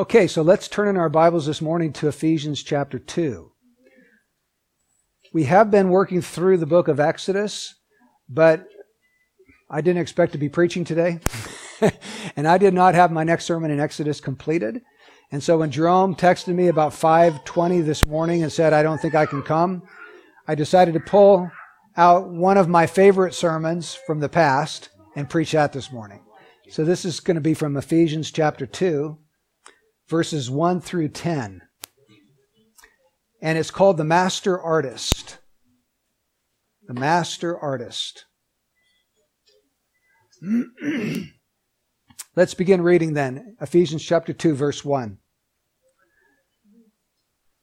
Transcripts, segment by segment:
Okay, so let's turn in our Bibles this morning to Ephesians chapter 2. We have been working through the book of Exodus, but I didn't expect to be preaching today. and I did not have my next sermon in Exodus completed. And so when Jerome texted me about 5:20 this morning and said I don't think I can come, I decided to pull out one of my favorite sermons from the past and preach that this morning. So this is going to be from Ephesians chapter 2, verses 1 through 10. And it's called The Master Artist. The Master Artist. Let's begin reading then. Ephesians chapter 2, verse 1.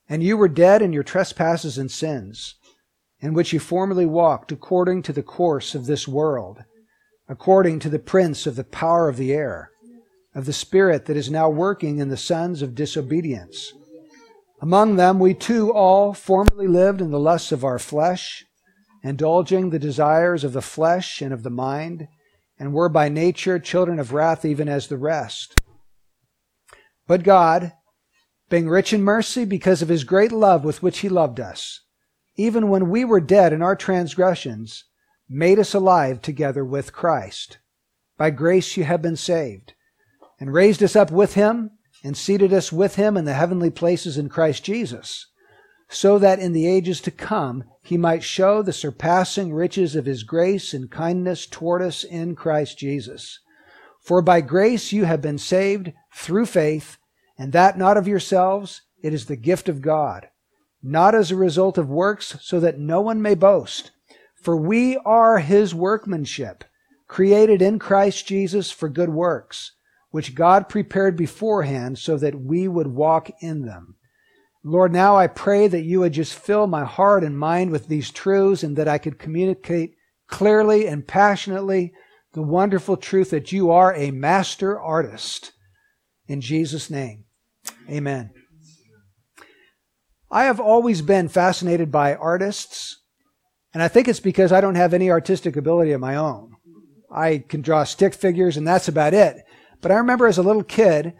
And you were dead in your trespasses and sins, in which you formerly walked according to the course of this world, according to the prince of the power of the air of the Spirit that is now working in the sons of disobedience. Among them, we too all formerly lived in the lusts of our flesh, indulging the desires of the flesh and of the mind, and were by nature children of wrath even as the rest. But God, being rich in mercy because of his great love with which he loved us, even when we were dead in our transgressions, made us alive together with Christ. By grace you have been saved and raised us up with him and seated us with him in the heavenly places in Christ Jesus, so that in the ages to come he might show the surpassing riches of his grace and kindness toward us in Christ Jesus. For by grace you have been saved through faith, and that not of yourselves, it is the gift of God, not as a result of works, so that no one may boast. For we are his workmanship, created in Christ Jesus for good works which God prepared beforehand so that we would walk in them. Lord, now I pray that you would just fill my heart and mind with these truths and that I could communicate clearly and passionately the wonderful truth that you are a master artist. In Jesus' name, amen. I have always been fascinated by artists, and I think it's because I don't have any artistic ability of my own. I can draw stick figures, and that's about it. But I remember as a little kid,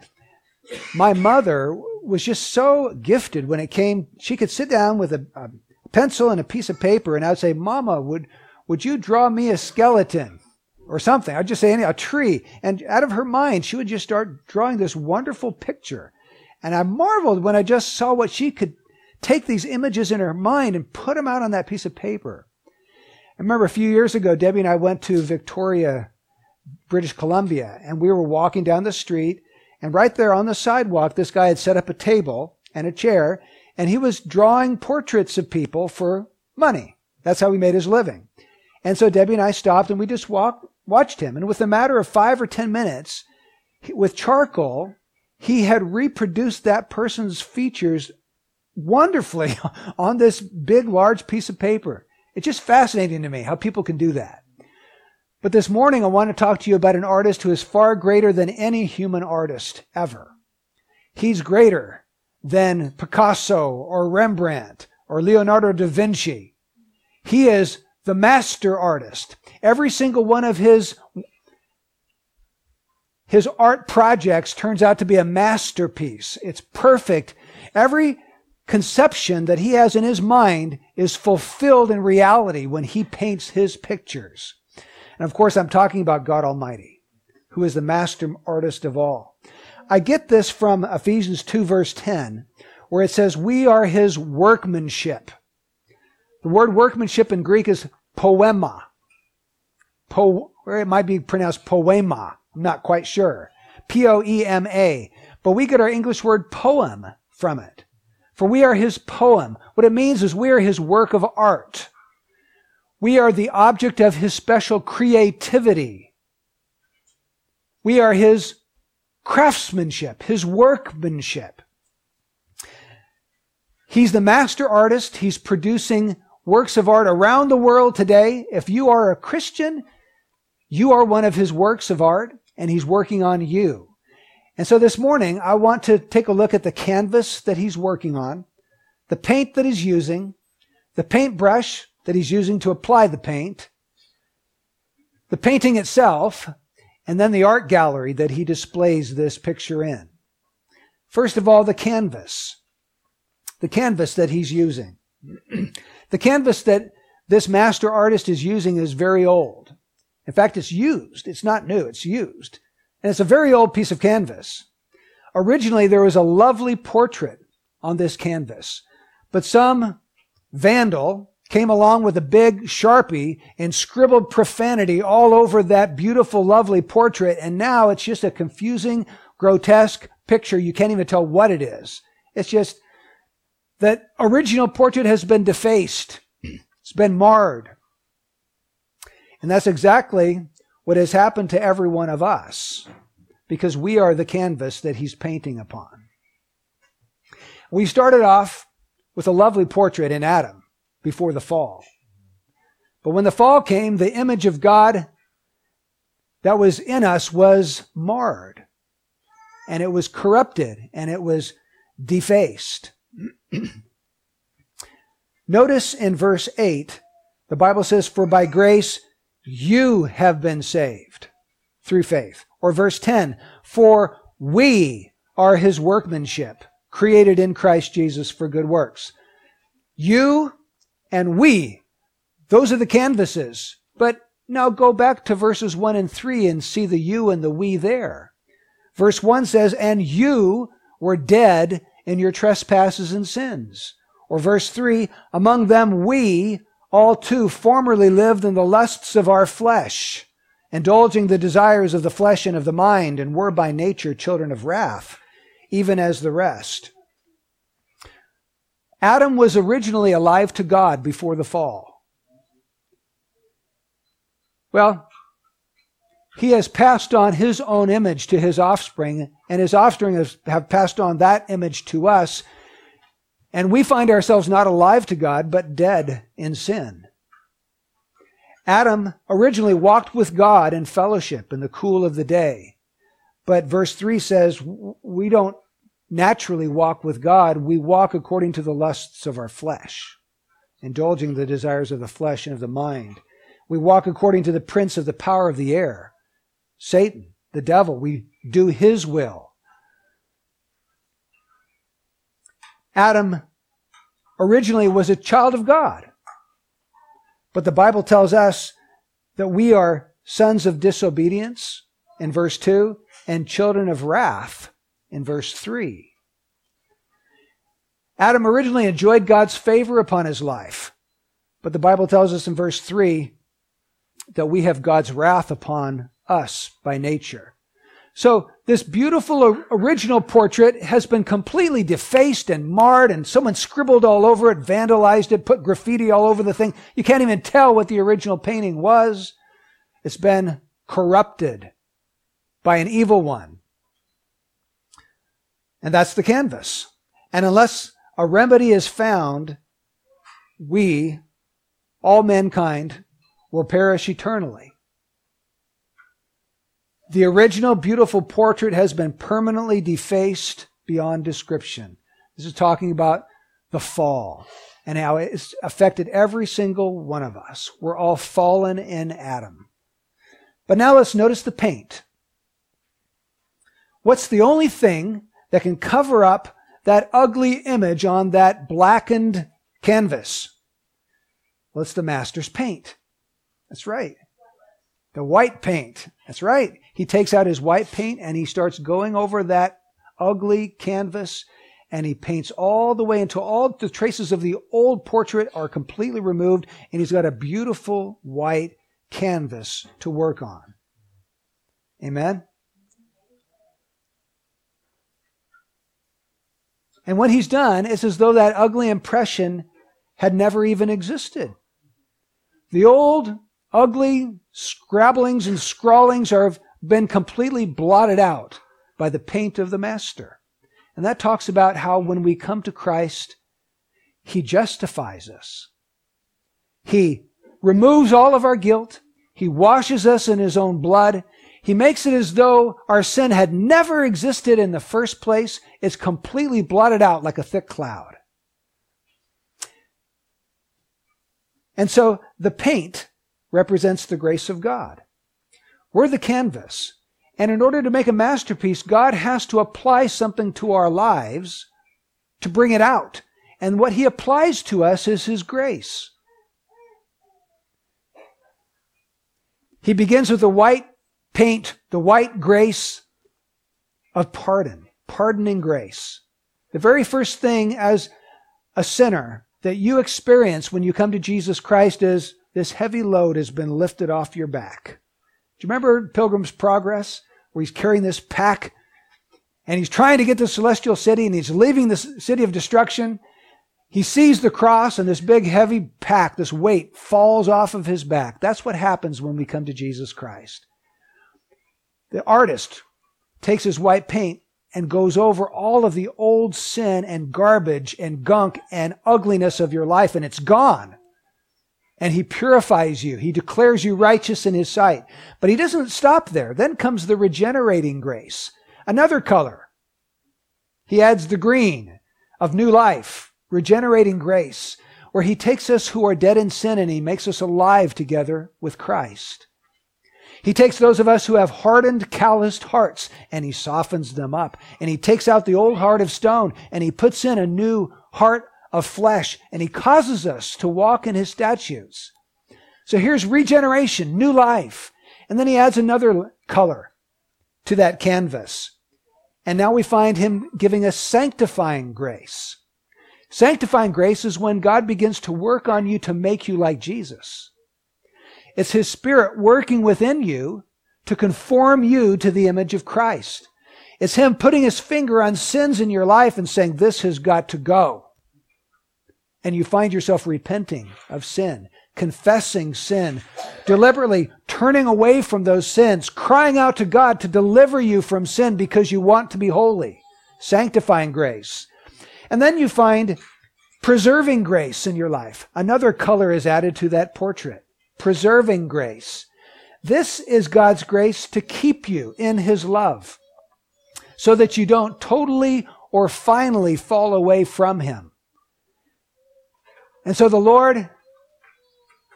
my mother was just so gifted when it came. She could sit down with a, a pencil and a piece of paper, and I'd say, "Mama, would would you draw me a skeleton?" or something. I'd just say any, a tree. And out of her mind, she would just start drawing this wonderful picture. And I marveled when I just saw what she could take these images in her mind and put them out on that piece of paper. I remember a few years ago, Debbie and I went to Victoria, British Columbia, and we were walking down the street, and right there on the sidewalk, this guy had set up a table and a chair, and he was drawing portraits of people for money. That's how he made his living. And so Debbie and I stopped and we just walked, watched him. And with a matter of five or ten minutes, with charcoal, he had reproduced that person's features wonderfully on this big, large piece of paper. It's just fascinating to me how people can do that. But this morning, I want to talk to you about an artist who is far greater than any human artist ever. He's greater than Picasso or Rembrandt or Leonardo da Vinci. He is the master artist. Every single one of his his art projects turns out to be a masterpiece. It's perfect. Every conception that he has in his mind is fulfilled in reality when he paints his pictures. And of course, I'm talking about God Almighty, who is the master artist of all. I get this from Ephesians 2 verse 10, where it says, we are his workmanship. The word workmanship in Greek is poema. Po, or it might be pronounced poema. I'm not quite sure. P-O-E-M-A. But we get our English word poem from it. For we are his poem. What it means is we are his work of art. We are the object of his special creativity. We are his craftsmanship, his workmanship. He's the master artist. He's producing works of art around the world today. If you are a Christian, you are one of his works of art and he's working on you. And so this morning, I want to take a look at the canvas that he's working on, the paint that he's using, the paintbrush that he's using to apply the paint, the painting itself, and then the art gallery that he displays this picture in. First of all, the canvas. The canvas that he's using. the canvas that this master artist is using is very old. In fact, it's used. It's not new. It's used. And it's a very old piece of canvas. Originally, there was a lovely portrait on this canvas, but some vandal came along with a big sharpie and scribbled profanity all over that beautiful, lovely portrait. And now it's just a confusing, grotesque picture. You can't even tell what it is. It's just that original portrait has been defaced. It's been marred. And that's exactly what has happened to every one of us because we are the canvas that he's painting upon. We started off with a lovely portrait in Adam before the fall. But when the fall came, the image of God that was in us was marred and it was corrupted and it was defaced. Notice in verse 8, the Bible says, For by grace you have been saved through faith. Or verse 10, For we are his workmanship, created in Christ Jesus for good works. You and we, those are the canvases. But now go back to verses 1 and 3 and see the you and the we there. Verse 1 says, And you were dead in your trespasses and sins. Or verse 3, Among them we all too formerly lived in the lusts of our flesh, indulging the desires of the flesh and of the mind, and were by nature children of wrath, even as the rest. Adam was originally alive to God before the fall. Well, he has passed on his own image to his offspring, and his offspring has, have passed on that image to us, and we find ourselves not alive to God, but dead in sin. Adam originally walked with God in fellowship in the cool of the day. But verse 3 says we don't naturally walk with God, we walk according to the lusts of our flesh, indulging the desires of the flesh and of the mind. We walk according to the prince of the power of the air, Satan, the devil. We do his will. Adam originally was a child of God. But the Bible tells us that we are sons of disobedience in verse 2 and children of wrath in verse 3. Adam originally enjoyed God's favor upon his life, but the Bible tells us in verse 3 that we have God's wrath upon us by nature. So this beautiful original portrait has been completely defaced and marred and someone scribbled all over it, vandalized it, put graffiti all over the thing. You can't even tell what the original painting was. It's been corrupted by an evil one. And that's the canvas. And unless a remedy is found, we, all mankind, will perish eternally. The original beautiful portrait has been permanently defaced beyond description. This is talking about the fall and how it's affected every single one of us. We're all fallen in Adam. But now let's notice the paint. What's the only thing that can cover up that ugly image on that blackened canvas? Well, it's the master's paint. That's right. The white paint. That's right. He takes out his white paint and he starts going over that ugly canvas and he paints all the way until all the traces of the old portrait are completely removed and he's got a beautiful white canvas to work on. Amen? And what he's done is as though that ugly impression had never even existed. The old, ugly scrabblings and scrawlings have been completely blotted out by the paint of the Master. And that talks about how when we come to Christ, he justifies us. He removes all of our guilt. He washes us in his own blood. He makes it as though our sin had never existed in the first place. It's completely blotted out like a thick cloud. And so the paint represents the grace of God. We're the canvas. And in order to make a masterpiece, God has to apply something to our lives to bring it out. And what He applies to us is His grace. He begins with the white paint, the white grace of pardon, pardoning grace. The very first thing as a sinner that you experience when you come to Jesus Christ is this heavy load has been lifted off your back. Do you remember Pilgrim's Progress, where he's carrying this pack and he's trying to get to the celestial city and he's leaving the city of destruction? He sees the cross and this big heavy pack, this weight falls off of his back. That's what happens when we come to Jesus Christ. The artist takes his white paint and goes over all of the old sin and garbage and gunk and ugliness of your life and it's gone. And he purifies you. He declares you righteous in his sight. But he doesn't stop there. Then comes the regenerating grace. Another color. He adds the green of new life, regenerating grace, where he takes us who are dead in sin and he makes us alive together with Christ. He takes those of us who have hardened, calloused hearts and he softens them up. And he takes out the old heart of stone and he puts in a new heart of flesh and he causes us to walk in his statutes. So here's regeneration, new life. And then he adds another color to that canvas. And now we find him giving us sanctifying grace. Sanctifying grace is when God begins to work on you to make you like Jesus. It's His Spirit working within you to conform you to the image of Christ. It's Him putting His finger on sins in your life and saying, this has got to go. And you find yourself repenting of sin, confessing sin, deliberately turning away from those sins, crying out to God to deliver you from sin because you want to be holy, sanctifying grace. And then you find preserving grace in your life. Another color is added to that portrait preserving grace. This is God's grace to keep you in His love so that you don't totally or finally fall away from Him. And so the Lord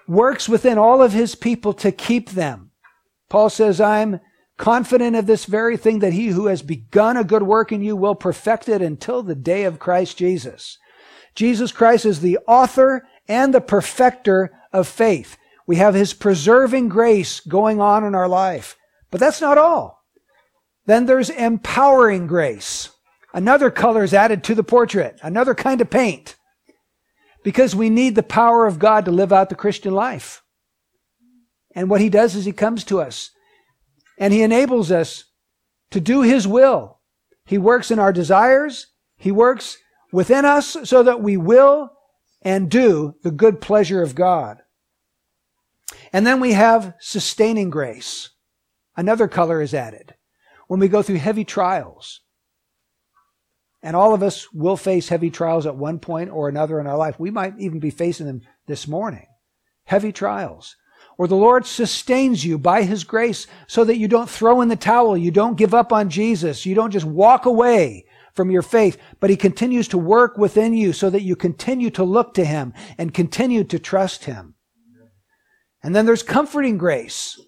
works within all of His people to keep them. Paul says, I'm confident of this very thing that He who has begun a good work in you will perfect it until the day of Christ Jesus. Jesus Christ is the author and the perfecter of faith. We have His preserving grace going on in our life. But that's not all. Then there's empowering grace. Another color is added to the portrait, another kind of paint. Because we need the power of God to live out the Christian life. And what He does is He comes to us and He enables us to do His will. He works in our desires. He works within us so that we will and do the good pleasure of God. And then we have sustaining grace. Another color is added. When we go through heavy trials, and all of us will face heavy trials at one point or another in our life. We might even be facing them this morning. Heavy trials. Or the Lord sustains you by His grace so that you don't throw in the towel. You don't give up on Jesus. You don't just walk away from your faith, but He continues to work within you so that you continue to look to Him and continue to trust Him. And then there's comforting grace.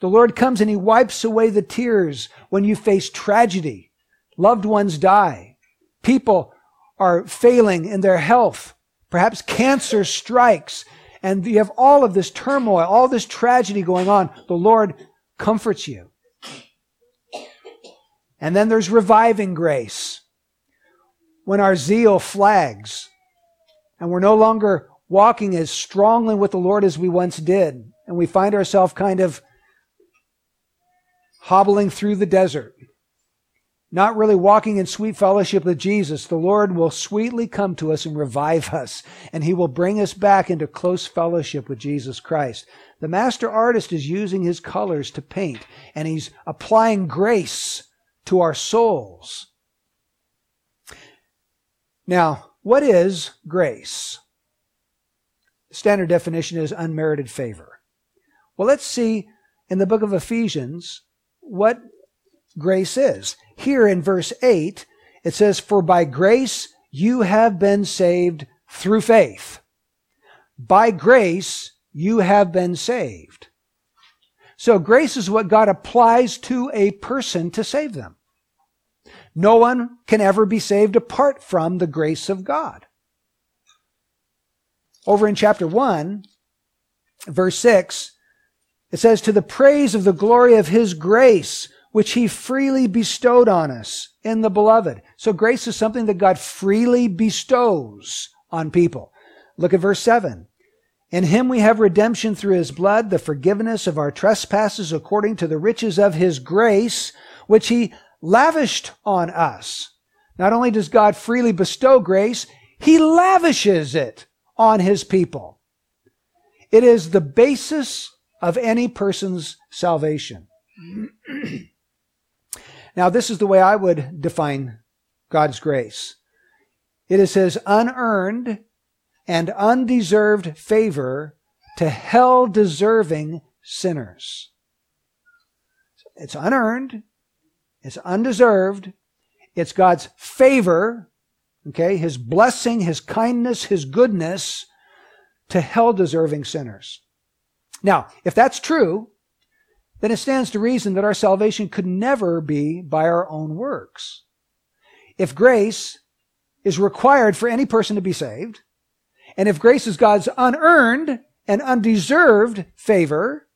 The Lord comes and He wipes away the tears when you face tragedy. Loved ones die. People are failing in their health. Perhaps cancer strikes and you have all of this turmoil, all this tragedy going on. The Lord comforts you. And then there's reviving grace. When our zeal flags and we're no longer walking as strongly with the Lord as we once did, and we find ourselves kind of hobbling through the desert, not really walking in sweet fellowship with Jesus, the Lord will sweetly come to us and revive us, and He will bring us back into close fellowship with Jesus Christ. The master artist is using his colors to paint, and he's applying grace to our souls. Now, what is grace? Standard definition is unmerited favor. Well, let's see in the book of Ephesians what grace is. Here in verse 8, it says, For by grace you have been saved through faith. By grace you have been saved. So grace is what God applies to a person to save them. No one can ever be saved apart from the grace of God. Over in chapter 1, verse 6, it says, To the praise of the glory of his grace, which he freely bestowed on us in the beloved. So grace is something that God freely bestows on people. Look at verse 7. In him we have redemption through his blood, the forgiveness of our trespasses according to the riches of his grace, which he lavished on us. Not only does God freely bestow grace, he lavishes it on his people. It is the basis of any person's salvation. now, this is the way I would define God's grace. It is his unearned and undeserved favor to hell deserving sinners. It's unearned. It's undeserved. It's God's favor, okay, His blessing, His kindness, His goodness to hell deserving sinners. Now, if that's true, then it stands to reason that our salvation could never be by our own works. If grace is required for any person to be saved, and if grace is God's unearned and undeserved favor,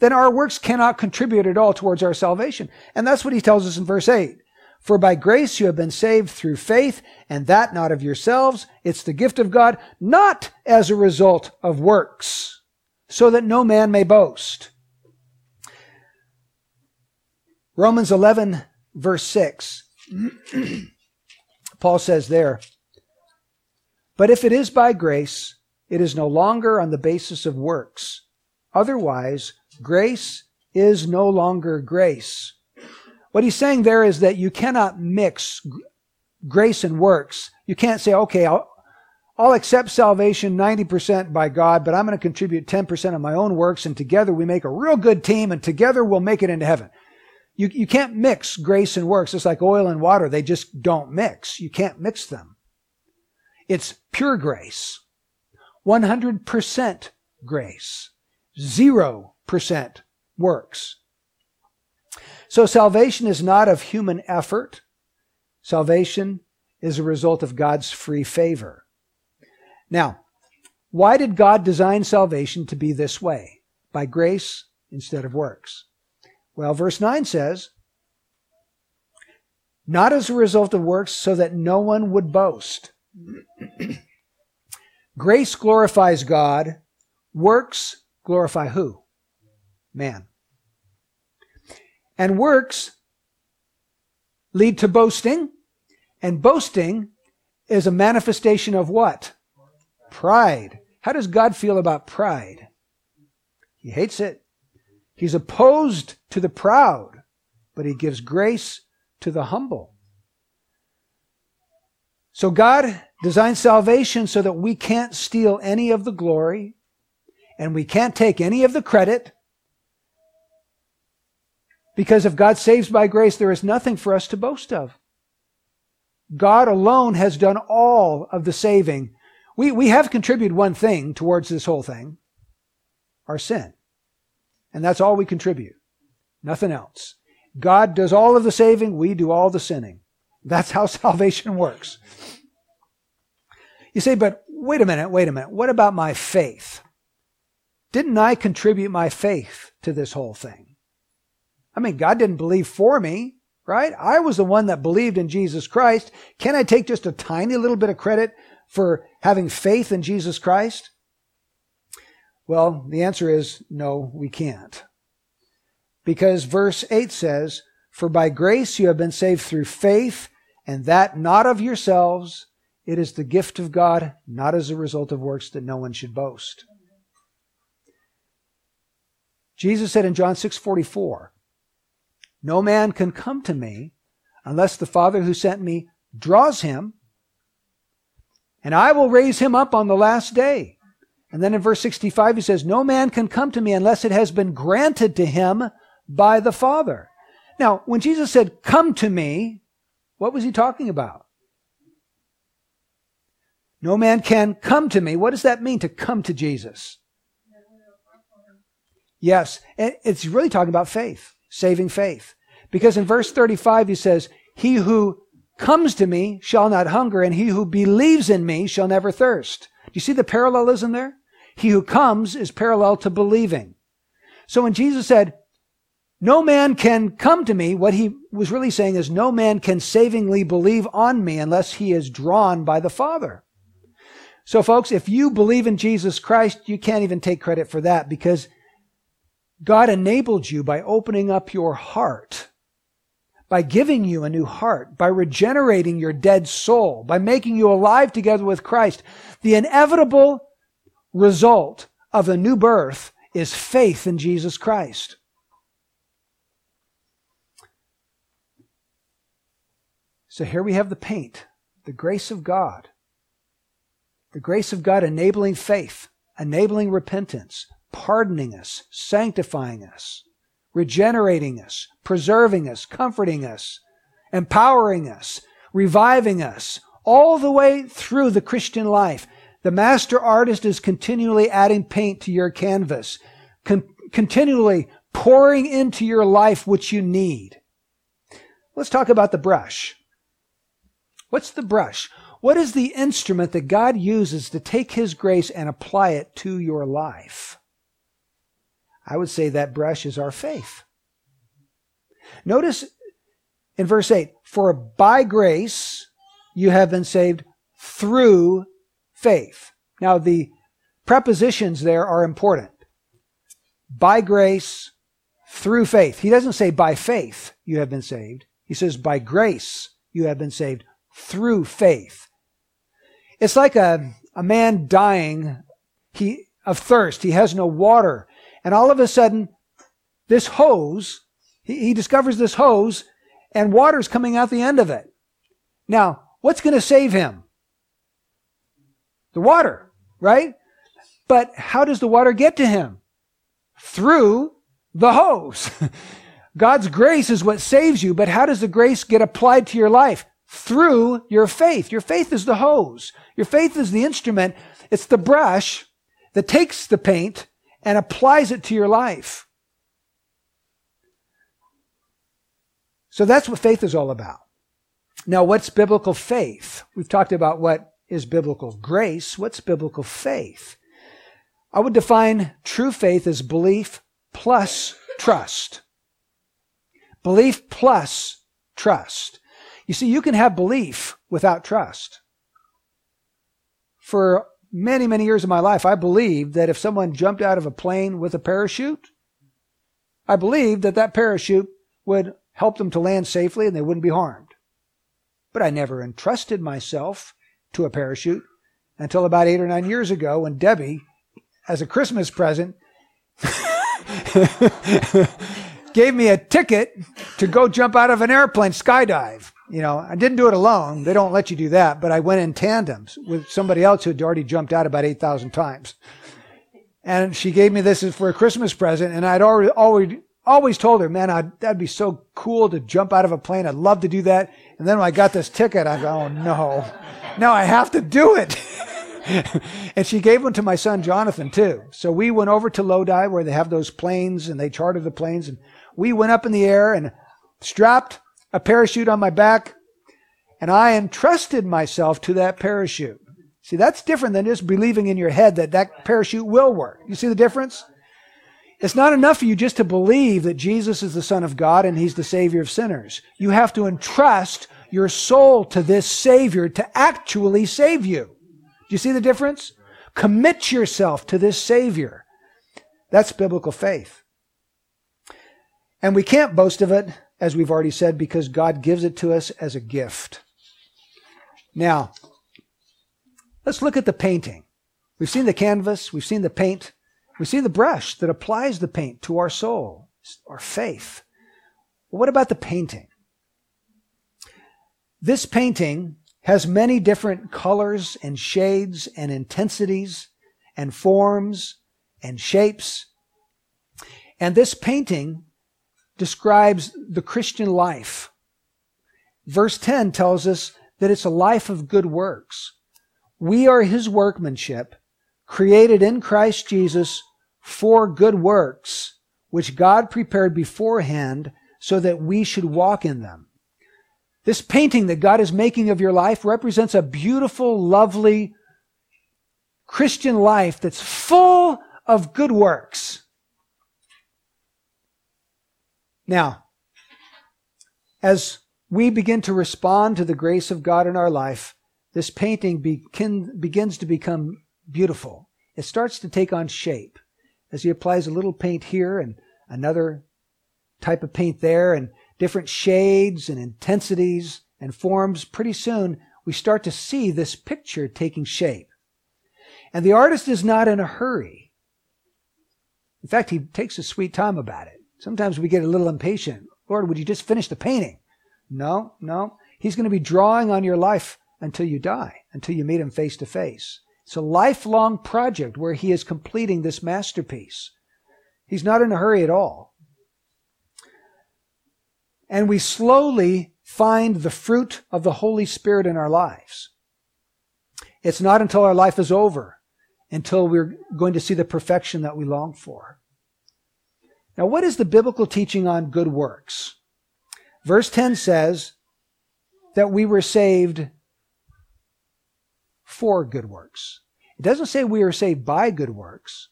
then our works cannot contribute at all towards our salvation. And that's what he tells us in verse 8. For by grace you have been saved through faith, and that not of yourselves. It's the gift of God, not as a result of works, so that no man may boast. Romans 11, verse 6. Paul says there, but if it is by grace, it is no longer on the basis of works. Otherwise, grace is no longer grace. What he's saying there is that you cannot mix grace and works. You can't say, okay, I'll, I'll accept salvation 90% by God, but I'm going to contribute 10% of my own works, and together we make a real good team, and together we'll make it into heaven. You, you can't mix grace and works. It's like oil and water. They just don't mix. You can't mix them. It's pure grace. 100% grace. 0% works. So salvation is not of human effort. Salvation is a result of God's free favor. Now, why did God design salvation to be this way? By grace instead of works. Well, verse 9 says, not as a result of works so that no one would boast. Grace glorifies God. Works glorify who? Man. And works lead to boasting. And boasting is a manifestation of what? Pride. How does God feel about pride? He hates it. He's opposed to the proud, but he gives grace to the humble. So God designed salvation so that we can't steal any of the glory and we can't take any of the credit. Because if God saves by grace, there is nothing for us to boast of. God alone has done all of the saving. We, we have contributed one thing towards this whole thing our sin. And that's all we contribute. Nothing else. God does all of the saving, we do all the sinning. That's how salvation works. You say, but wait a minute, wait a minute. What about my faith? Didn't I contribute my faith to this whole thing? I mean, God didn't believe for me, right? I was the one that believed in Jesus Christ. Can I take just a tiny little bit of credit for having faith in Jesus Christ? Well, the answer is no, we can't. Because verse 8 says, For by grace you have been saved through faith, and that not of yourselves. It is the gift of God, not as a result of works that no one should boast. Jesus said in John 6:44, "No man can come to me unless the Father who sent me draws him, and I will raise him up on the last day." And then in verse 65 he says, "No man can come to me unless it has been granted to him by the Father." Now, when Jesus said, "Come to me," what was he talking about? No man can come to me. What does that mean to come to Jesus? Yes. It's really talking about faith, saving faith. Because in verse 35, he says, He who comes to me shall not hunger, and he who believes in me shall never thirst. Do you see the parallelism there? He who comes is parallel to believing. So when Jesus said, no man can come to me, what he was really saying is no man can savingly believe on me unless he is drawn by the Father. So folks, if you believe in Jesus Christ, you can't even take credit for that because God enabled you by opening up your heart by giving you a new heart, by regenerating your dead soul, by making you alive together with Christ. The inevitable result of a new birth is faith in Jesus Christ. So here we have the paint, the grace of God. The grace of God enabling faith, enabling repentance, pardoning us, sanctifying us regenerating us, preserving us, comforting us, empowering us, reviving us, all the way through the Christian life. The master artist is continually adding paint to your canvas, con- continually pouring into your life what you need. Let's talk about the brush. What's the brush? What is the instrument that God uses to take His grace and apply it to your life? I would say that brush is our faith. Notice in verse 8, for by grace you have been saved through faith. Now the prepositions there are important. By grace, through faith. He doesn't say by faith you have been saved. He says by grace you have been saved through faith. It's like a, a man dying he, of thirst. He has no water. And all of a sudden, this hose, he, he discovers this hose and water's coming out the end of it. Now, what's going to save him? The water, right? But how does the water get to him? Through the hose. God's grace is what saves you, but how does the grace get applied to your life? Through your faith. Your faith is the hose. Your faith is the instrument. It's the brush that takes the paint and applies it to your life. So that's what faith is all about. Now, what's biblical faith? We've talked about what is biblical grace. What's biblical faith? I would define true faith as belief plus trust. Belief plus trust. You see, you can have belief without trust. For many, many years of my life, I believed that if someone jumped out of a plane with a parachute, I believed that that parachute would help them to land safely and they wouldn't be harmed. But I never entrusted myself to a parachute until about eight or nine years ago when Debbie, as a Christmas present, gave me a ticket to go jump out of an airplane skydive. You know, I didn't do it alone. They don't let you do that, but I went in tandems with somebody else who had already jumped out about 8,000 times. And she gave me this for a Christmas present, and I'd already, already always told her, man, I'd, that'd be so cool to jump out of a plane. I'd love to do that. And then when I got this ticket, I go, oh no, now I have to do it. and she gave one to my son Jonathan too. So we went over to Lodi where they have those planes and they chartered the planes and we went up in the air and strapped a parachute on my back, and I entrusted myself to that parachute. See, that's different than just believing in your head that that parachute will work. You see the difference? It's not enough for you just to believe that Jesus is the Son of God and He's the Savior of sinners. You have to entrust your soul to this Savior to actually save you. Do you see the difference? Commit yourself to this Savior. That's biblical faith. And we can't boast of it as we've already said, because God gives it to us as a gift. Now, let's look at the painting. We've seen the canvas, we've seen the paint, we've seen the brush that applies the paint to our soul, our faith. What about the painting? This painting has many different colors and shades and intensities and forms and shapes. And this painting describes the Christian life. Verse 10 tells us that it's a life of good works. We are his workmanship, created in Christ Jesus for good works, which God prepared beforehand so that we should walk in them. This painting that God is making of your life represents a beautiful, lovely Christian life that's full of good works. Now, as we begin to respond to the grace of God in our life, this painting begin, begins to become beautiful. It starts to take on shape as he applies a little paint here and another type of paint there and different shades and intensities and forms. Pretty soon we start to see this picture taking shape. And the artist is not in a hurry. In fact, he takes a sweet time about it. Sometimes we get a little impatient. Lord, would you just finish the painting? No, no. He's going to be drawing on your life until you die, until you meet him face to face. It's a lifelong project where he is completing this masterpiece. He's not in a hurry at all. And we slowly find the fruit of the Holy Spirit in our lives. It's not until our life is over, until we're going to see the perfection that we long for. Now, what is the biblical teaching on good works? Verse 10 says that we were saved for good works. It doesn't say we were saved by good works,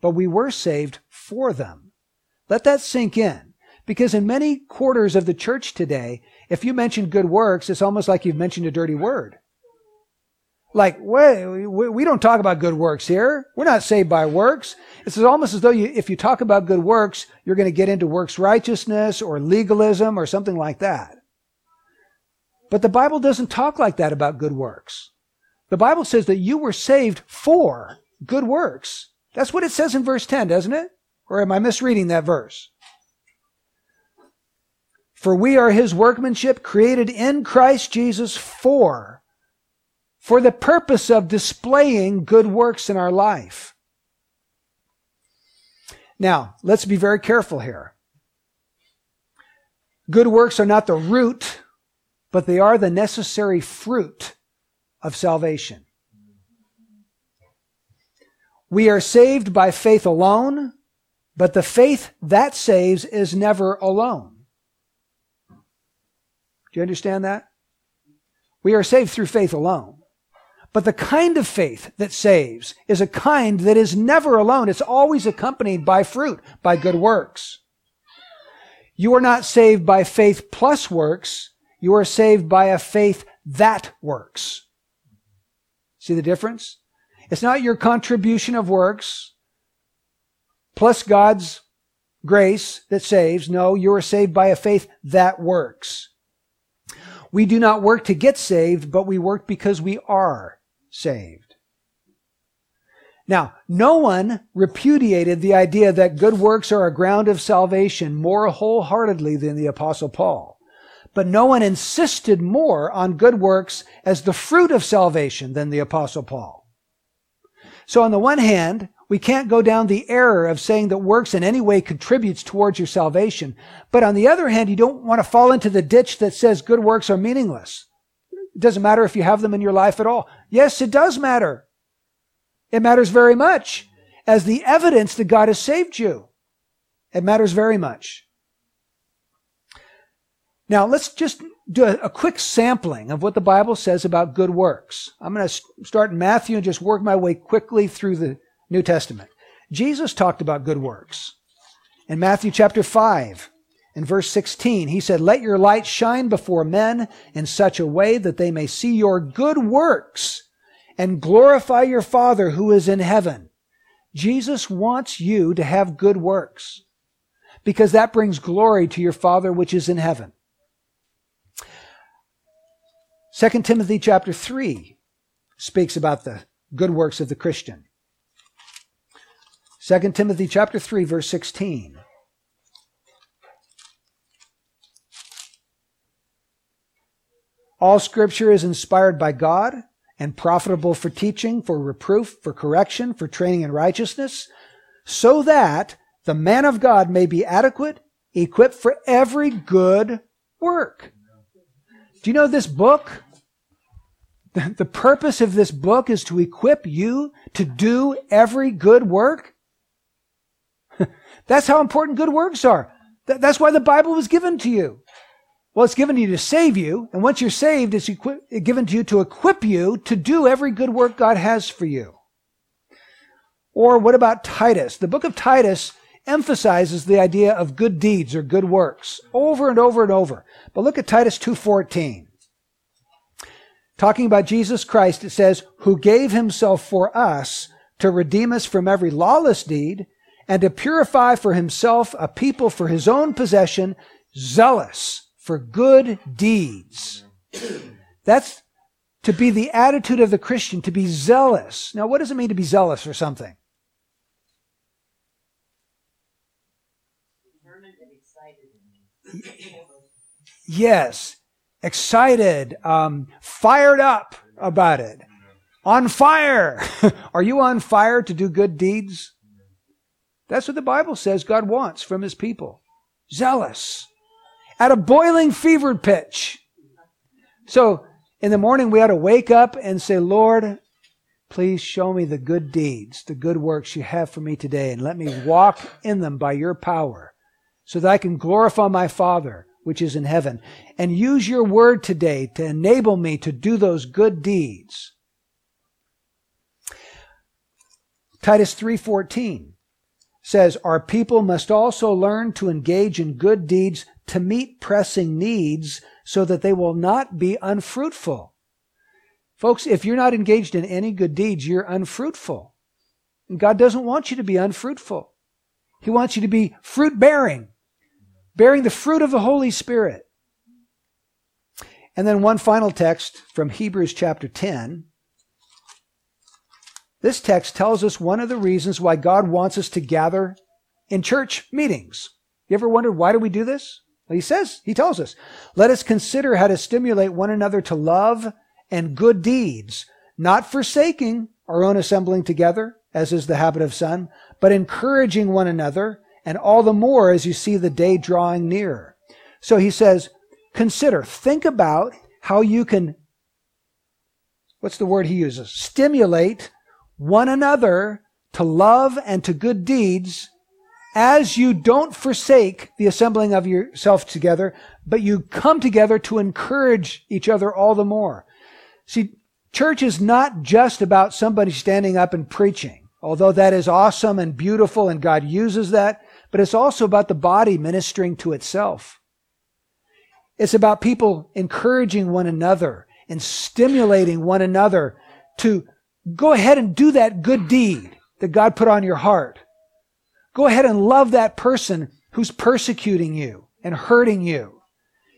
but we were saved for them. Let that sink in. Because in many quarters of the church today, if you mention good works, it's almost like you've mentioned a dirty word. Like, wait, we don't talk about good works here. We're not saved by works. It's almost as though you, if you talk about good works, you're going to get into works righteousness or legalism or something like that. But the Bible doesn't talk like that about good works. The Bible says that you were saved for good works. That's what it says in verse 10, doesn't it? Or am I misreading that verse? For we are his workmanship created in Christ Jesus for, for the purpose of displaying good works in our life. Now, let's be very careful here. Good works are not the root, but they are the necessary fruit of salvation. We are saved by faith alone, but the faith that saves is never alone. Do you understand that? We are saved through faith alone. But the kind of faith that saves is a kind that is never alone. It's always accompanied by fruit, by good works. You are not saved by faith plus works. You are saved by a faith that works. See the difference? It's not your contribution of works plus God's grace that saves. No, you are saved by a faith that works. We do not work to get saved, but we work because we are saved. Now, no one repudiated the idea that good works are a ground of salvation more wholeheartedly than the apostle Paul. But no one insisted more on good works as the fruit of salvation than the apostle Paul. So on the one hand, we can't go down the error of saying that works in any way contributes towards your salvation. But on the other hand, you don't want to fall into the ditch that says good works are meaningless. It doesn't matter if you have them in your life at all. Yes, it does matter. It matters very much as the evidence that God has saved you. It matters very much. Now, let's just do a, a, quick sampling of what the Bible says about good works. I'm going to start in Matthew and just work my way quickly through the New Testament. Jesus talked about good works. In Matthew chapter 5, in verse 16, he said, Let your light shine before men in such a way that they may see your good works and glorify your Father who is in heaven. Jesus wants you to have good works because that brings glory to your Father which is in heaven. 2 Timothy chapter 3 speaks about the good works of the Christian. 2 Timothy chapter 3 verse 16. All scripture is inspired by God and profitable for teaching, for reproof, for correction, for training in righteousness, so that the man of God may be adequate, equipped for every good work. Do you know this book? The purpose of this book is to equip you to do every good work. That's how important good works are. That's why the Bible was given to you. Well, it's given to you to save you, and once you're saved, it's equi- given to you to equip you to do every good work God has for you. Or what about Titus? The book of Titus emphasizes the idea of good deeds or good works over and over and over. But look at Titus 2:14. Talking about Jesus Christ, it says, "Who gave himself for us to redeem us from every lawless deed and to purify for himself a people for his own possession, zealous for good deeds." That's to be the attitude of the Christian, to be zealous. Now, what does it mean to be zealous for something? Yes, excited, um, fired up about it, on fire. Are you on fire to do good deeds? That's what the Bible says God wants from his people. Zealous, at a boiling fever pitch. So in the morning, we ought to wake up and say, Lord, please show me the good deeds, the good works you have for me today, and let me walk in them by your power so that I can glorify my Father which is in heaven. And use your word today to enable me to do those good deeds. Titus 3:14 says, "Our people must also learn to engage in good deeds to meet pressing needs so that they will not be unfruitful." Folks, if you're not engaged in any good deeds, you're unfruitful. And God doesn't want you to be unfruitful. He wants you to be fruit bearing bearing the fruit of the Holy Spirit. And then one final text from Hebrews chapter 10. This text tells us one of the reasons why God wants us to gather in church meetings. You ever wondered why do we do this? Well, he says, he tells us, let us consider how to stimulate one another to love and good deeds, not forsaking our own assembling together, as is the habit of some, but encouraging one another, and all the more as you see the day drawing near. So he says, consider, think about how you can, what's the word he uses? Stimulate one another to love and to good deeds as you don't forsake the assembling of yourself together, but you come together to encourage each other all the more. See, church is not just about somebody standing up and preaching, although that is awesome and beautiful and God uses that but it's also about the body ministering to itself. It's about people encouraging one another and stimulating one another to go ahead and do that good deed that God put on your heart. Go ahead and love that person who's persecuting you and hurting you.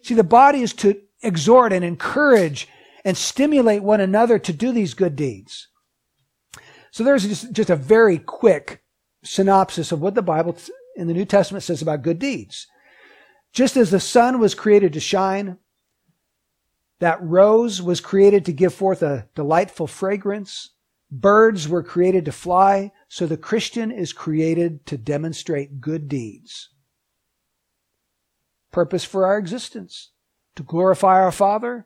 See, the body is to exhort and encourage and stimulate one another to do these good deeds. So there's just, just a very quick synopsis of what the Bible in the New Testament says about good deeds. Just as the sun was created to shine, that rose was created to give forth a delightful fragrance. Birds were created to fly, so the Christian is created to demonstrate good deeds. Purpose for our existence to glorify our Father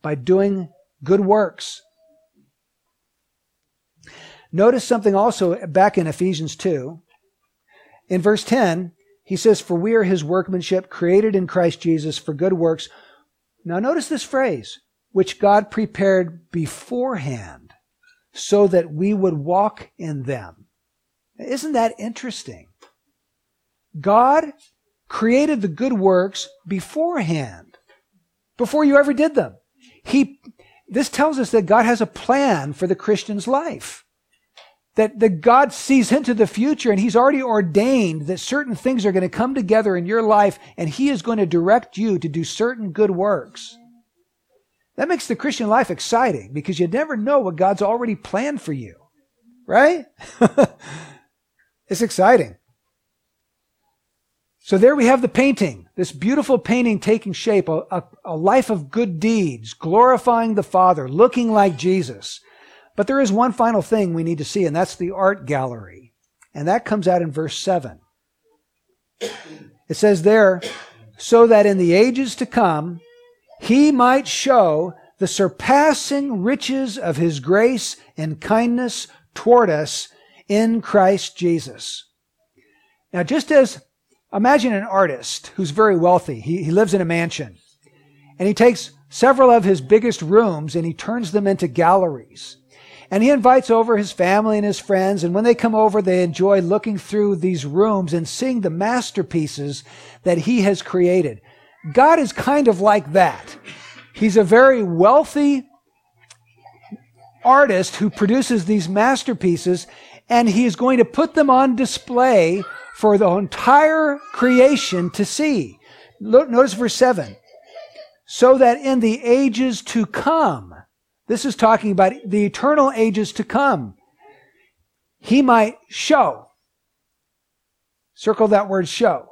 by doing good works. Notice something also back in Ephesians 2. In verse 10, he says, For we are his workmanship, created in Christ Jesus for good works. Now notice this phrase, which God prepared beforehand so that we would walk in them. Isn't that interesting? God created the good works beforehand, before you ever did them. He, this tells us that God has a plan for the Christian's life that, that God sees into the future and He's already ordained that certain things are going to come together in your life and He is going to direct you to do certain good works. That makes the Christian life exciting because you never know what God's already planned for you. Right? it's exciting. So there we have the painting, this beautiful painting taking shape, a, a, a life of good deeds, glorifying the Father, looking like Jesus. But there is one final thing we need to see, and that's the art gallery. And that comes out in verse 7. It says there, so that in the ages to come, he might show the surpassing riches of his grace and kindness toward us in Christ Jesus. Now, just as imagine an artist who's very wealthy, he, he lives in a mansion, and he takes several of his biggest rooms and he turns them into galleries. And he invites over his family and his friends, and when they come over, they enjoy looking through these rooms and seeing the masterpieces that he has created. God is kind of like that. He's a very wealthy artist who produces these masterpieces, and he is going to put them on display for the entire creation to see. Notice verse 7. So that in the ages to come, this is talking about the eternal ages to come, he might show. Circle that word show.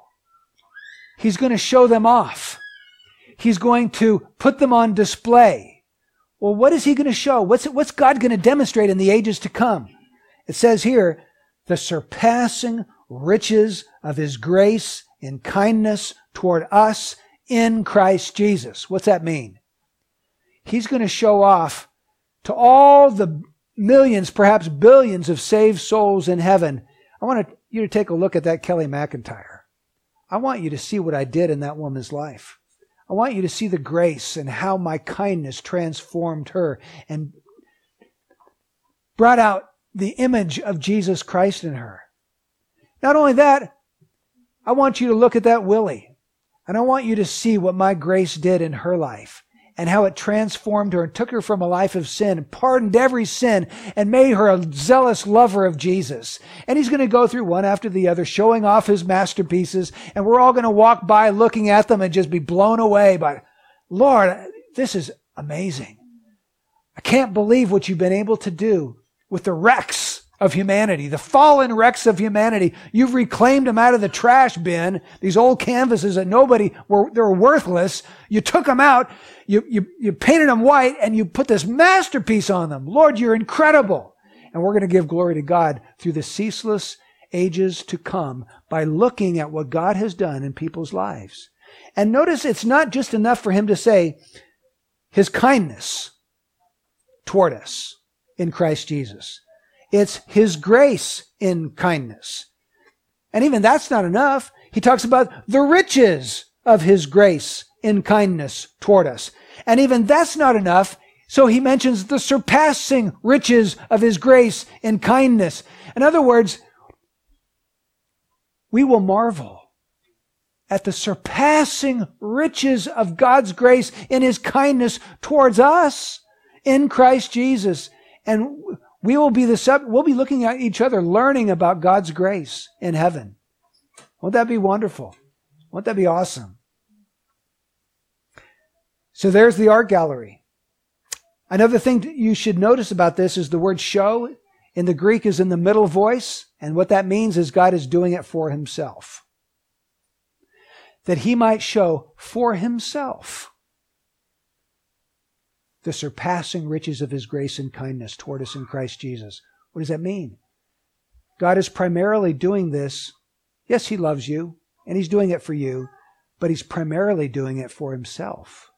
He's going to show them off. He's going to put them on display. Well, what is he going to show? What's, what's God going to demonstrate in the ages to come? It says here, the surpassing riches of his grace and kindness toward us in Christ Jesus. What's that mean? He's going to show off to all the millions, perhaps billions of saved souls in heaven. I want you to take a look at that Kelly McIntyre. I want you to see what I did in that woman's life. I want you to see the grace and how my kindness transformed her and brought out the image of Jesus Christ in her. Not only that, I want you to look at that Willie and I want you to see what my grace did in her life and how it transformed her and took her from a life of sin and pardoned every sin and made her a zealous lover of Jesus. And he's going to go through one after the other, showing off his masterpieces, and we're all going to walk by looking at them and just be blown away by, Lord, this is amazing. I can't believe what you've been able to do with the wrecks of humanity, the fallen wrecks of humanity. You've reclaimed them out of the trash bin, these old canvases that nobody were, they were worthless. You took them out, you, you, you painted them white, and you put this masterpiece on them. Lord, you're incredible. And we're going to give glory to God through the ceaseless ages to come by looking at what God has done in people's lives. And notice it's not just enough for him to say his kindness toward us in Christ Jesus. It's His grace in kindness. And even that's not enough. He talks about the riches of His grace in kindness toward us. And even that's not enough. So he mentions the surpassing riches of His grace and kindness. In other words, we will marvel at the surpassing riches of God's grace in His kindness towards us in Christ Jesus. And we will be the sub, we'll be looking at each other, learning about God's grace in heaven. Won't that be wonderful? Won't that be awesome? So there's the art gallery. Another thing you should notice about this is the word show in the Greek is in the middle voice. And what that means is God is doing it for himself. That he might show for himself the surpassing riches of his grace and kindness toward us in Christ Jesus. What does that mean? God is primarily doing this. Yes, he loves you, and he's doing it for you, but he's primarily doing it for himself.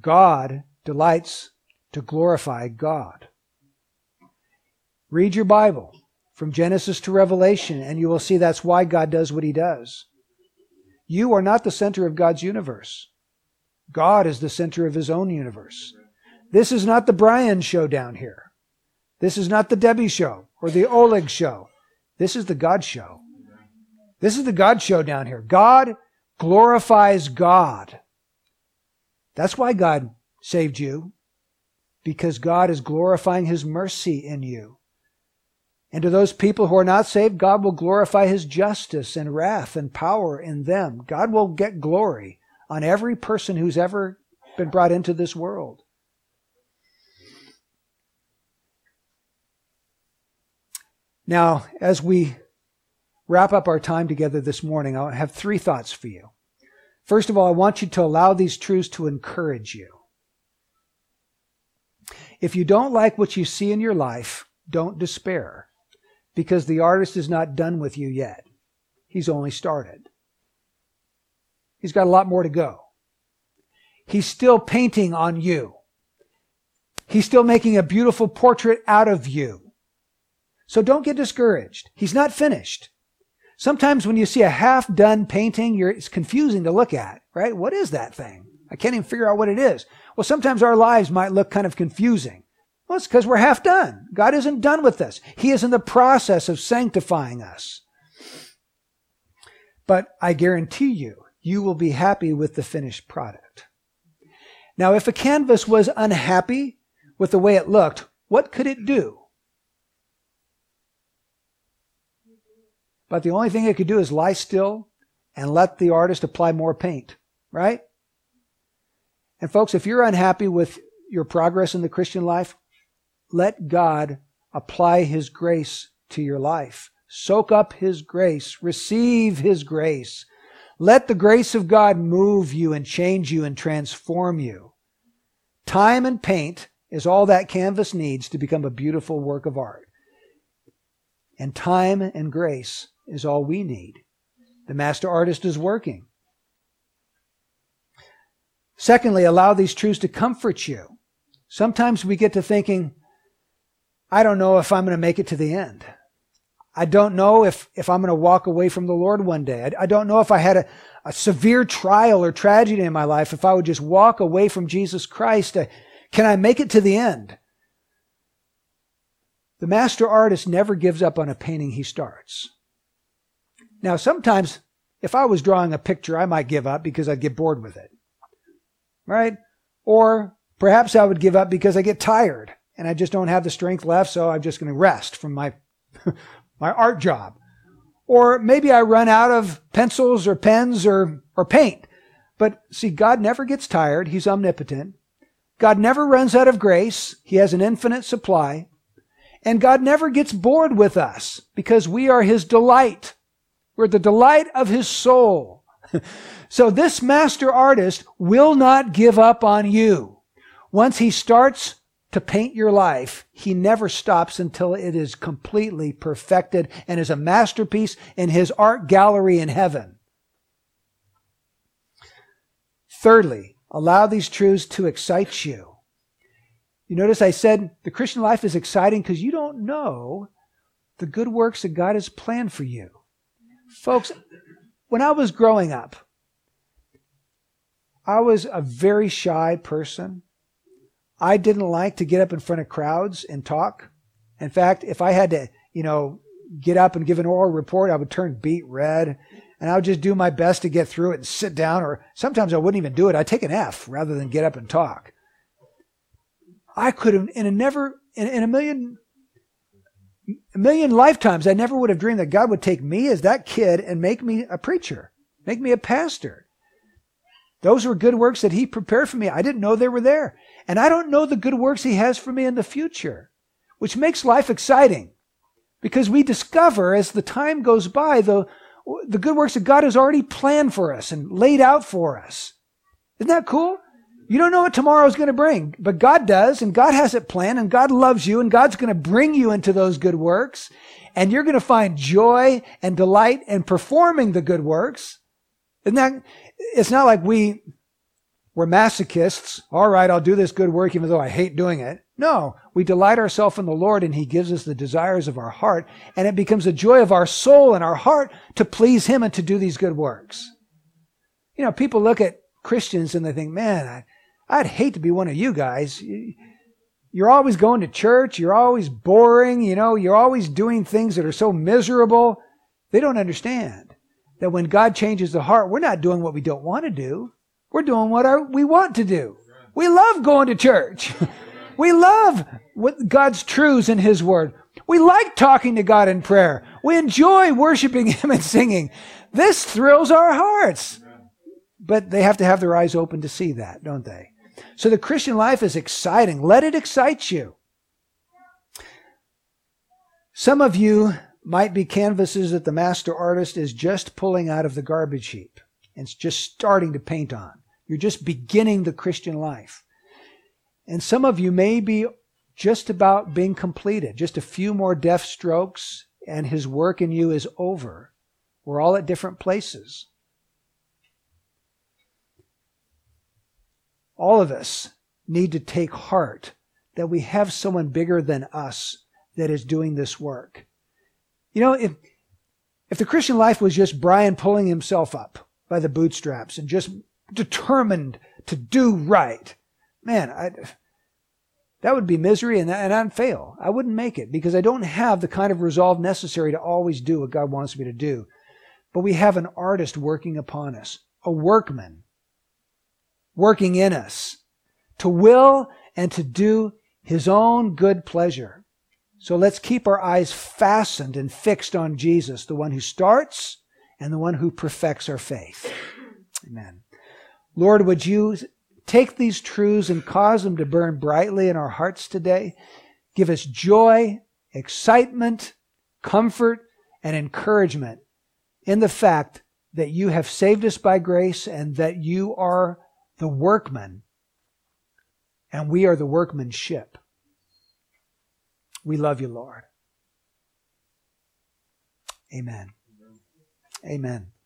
God delights to glorify God. Read your Bible from Genesis to Revelation, and you will see that's why God does what he does. You are not the center of God's universe. God is the center of his own universe. This is not the Brian show down here. This is not the Debbie show or the Oleg show. This is the God show. This is the God show down here. God glorifies God. That's why God saved you, because God is glorifying his mercy in you. And to those people who are not saved, God will glorify his justice and wrath and power in them. God will get glory on every person who's ever been brought into this world. Now, as we wrap up our time together this morning, I have three thoughts for you. First of all, I want you to allow these truths to encourage you. If you don't like what you see in your life, don't despair because the artist is not done with you yet. He's only started. He's got a lot more to go. He's still painting on you. He's still making a beautiful portrait out of you. So don't get discouraged. He's not finished. Sometimes when you see a half done painting, it's confusing to look at, right? What is that thing? I can't even figure out what it is. Well, sometimes our lives might look kind of confusing. Well, it's because we're half done. God isn't done with us. He is in the process of sanctifying us. But I guarantee you, you will be happy with the finished product. Now, if a canvas was unhappy with the way it looked, what could it do? But the only thing it could do is lie still and let the artist apply more paint, right? And folks, if you're unhappy with your progress in the Christian life, let God apply His grace to your life. Soak up His grace. Receive His grace. Let the grace of God move you and change you and transform you. Time and paint is all that canvas needs to become a beautiful work of art. And time and grace is all we need. The master artist is working. Secondly, allow these truths to comfort you. Sometimes we get to thinking, I don't know if I'm going to make it to the end. I don't know if, if I'm going to walk away from the Lord one day. I, I don't know if I had a, a, severe trial or tragedy in my life, if I would just walk away from Jesus Christ. Uh, can I make it to the end? The master artist never gives up on a painting he starts. Now, sometimes if I was drawing a picture, I might give up because I'd get bored with it. Right? Or perhaps I would give up because I get tired and I just don't have the strength left, so I'm just going to rest from my my art job. Or maybe I run out of pencils or pens or, or paint. But see, God never gets tired. He's omnipotent. God never runs out of grace. He has an infinite supply. And God never gets bored with us because we are His delight. We're the delight of His soul. so this master artist will not give up on you. Once he starts to paint your life, he never stops until it is completely perfected and is a masterpiece in his art gallery in heaven. Thirdly, allow these truths to excite you. You notice I said the Christian life is exciting because you don't know the good works that God has planned for you. Folks, when I was growing up, I was a very shy person. I didn't like to get up in front of crowds and talk. In fact, if I had to, you know, get up and give an oral report, I would turn beet red and I would just do my best to get through it and sit down. Or sometimes I wouldn't even do it. I'd take an F rather than get up and talk. I could have, in a never, in, in a million, a million lifetimes, I never would have dreamed that God would take me as that kid and make me a preacher, make me a pastor. Those were good works that He prepared for me. I didn't know they were there. And I don't know the good works He has for me in the future, which makes life exciting because we discover as the time goes by the, the good works that God has already planned for us and laid out for us. Isn't that cool? You don't know what tomorrow is going to bring, but God does, and God has it planned, and God loves you, and God's going to bring you into those good works, and you're going to find joy and delight in performing the good works. Isn't that, it's not like we, we're masochists. All right, I'll do this good work even though I hate doing it. No, we delight ourselves in the Lord and He gives us the desires of our heart and it becomes a joy of our soul and our heart to please Him and to do these good works. You know, people look at Christians and they think, man, I, I'd hate to be one of you guys. You're always going to church. You're always boring. You know, you're always doing things that are so miserable. They don't understand that when God changes the heart, we're not doing what we don't want to do. We're doing what our, we want to do. We love going to church. we love what God's truths in His Word. We like talking to God in prayer. We enjoy worshiping Him and singing. This thrills our hearts. But they have to have their eyes open to see that, don't they? So the Christian life is exciting. Let it excite you. Some of you might be canvases that the master artist is just pulling out of the garbage heap and just starting to paint on. You're just beginning the Christian life. And some of you may be just about being completed, just a few more deft strokes, and his work in you is over. We're all at different places. All of us need to take heart that we have someone bigger than us that is doing this work. You know, if, if the Christian life was just Brian pulling himself up by the bootstraps and just determined to do right, man, I, that would be misery and, and I'd fail. I wouldn't make it because I don't have the kind of resolve necessary to always do what God wants me to do. But we have an artist working upon us, a workman working in us to will and to do his own good pleasure. So let's keep our eyes fastened and fixed on Jesus, the one who starts and the one who perfects our faith. Amen. Lord, would you take these truths and cause them to burn brightly in our hearts today? Give us joy, excitement, comfort, and encouragement in the fact that you have saved us by grace and that you are the workman and we are the workmanship. We love you, Lord. Amen. Amen.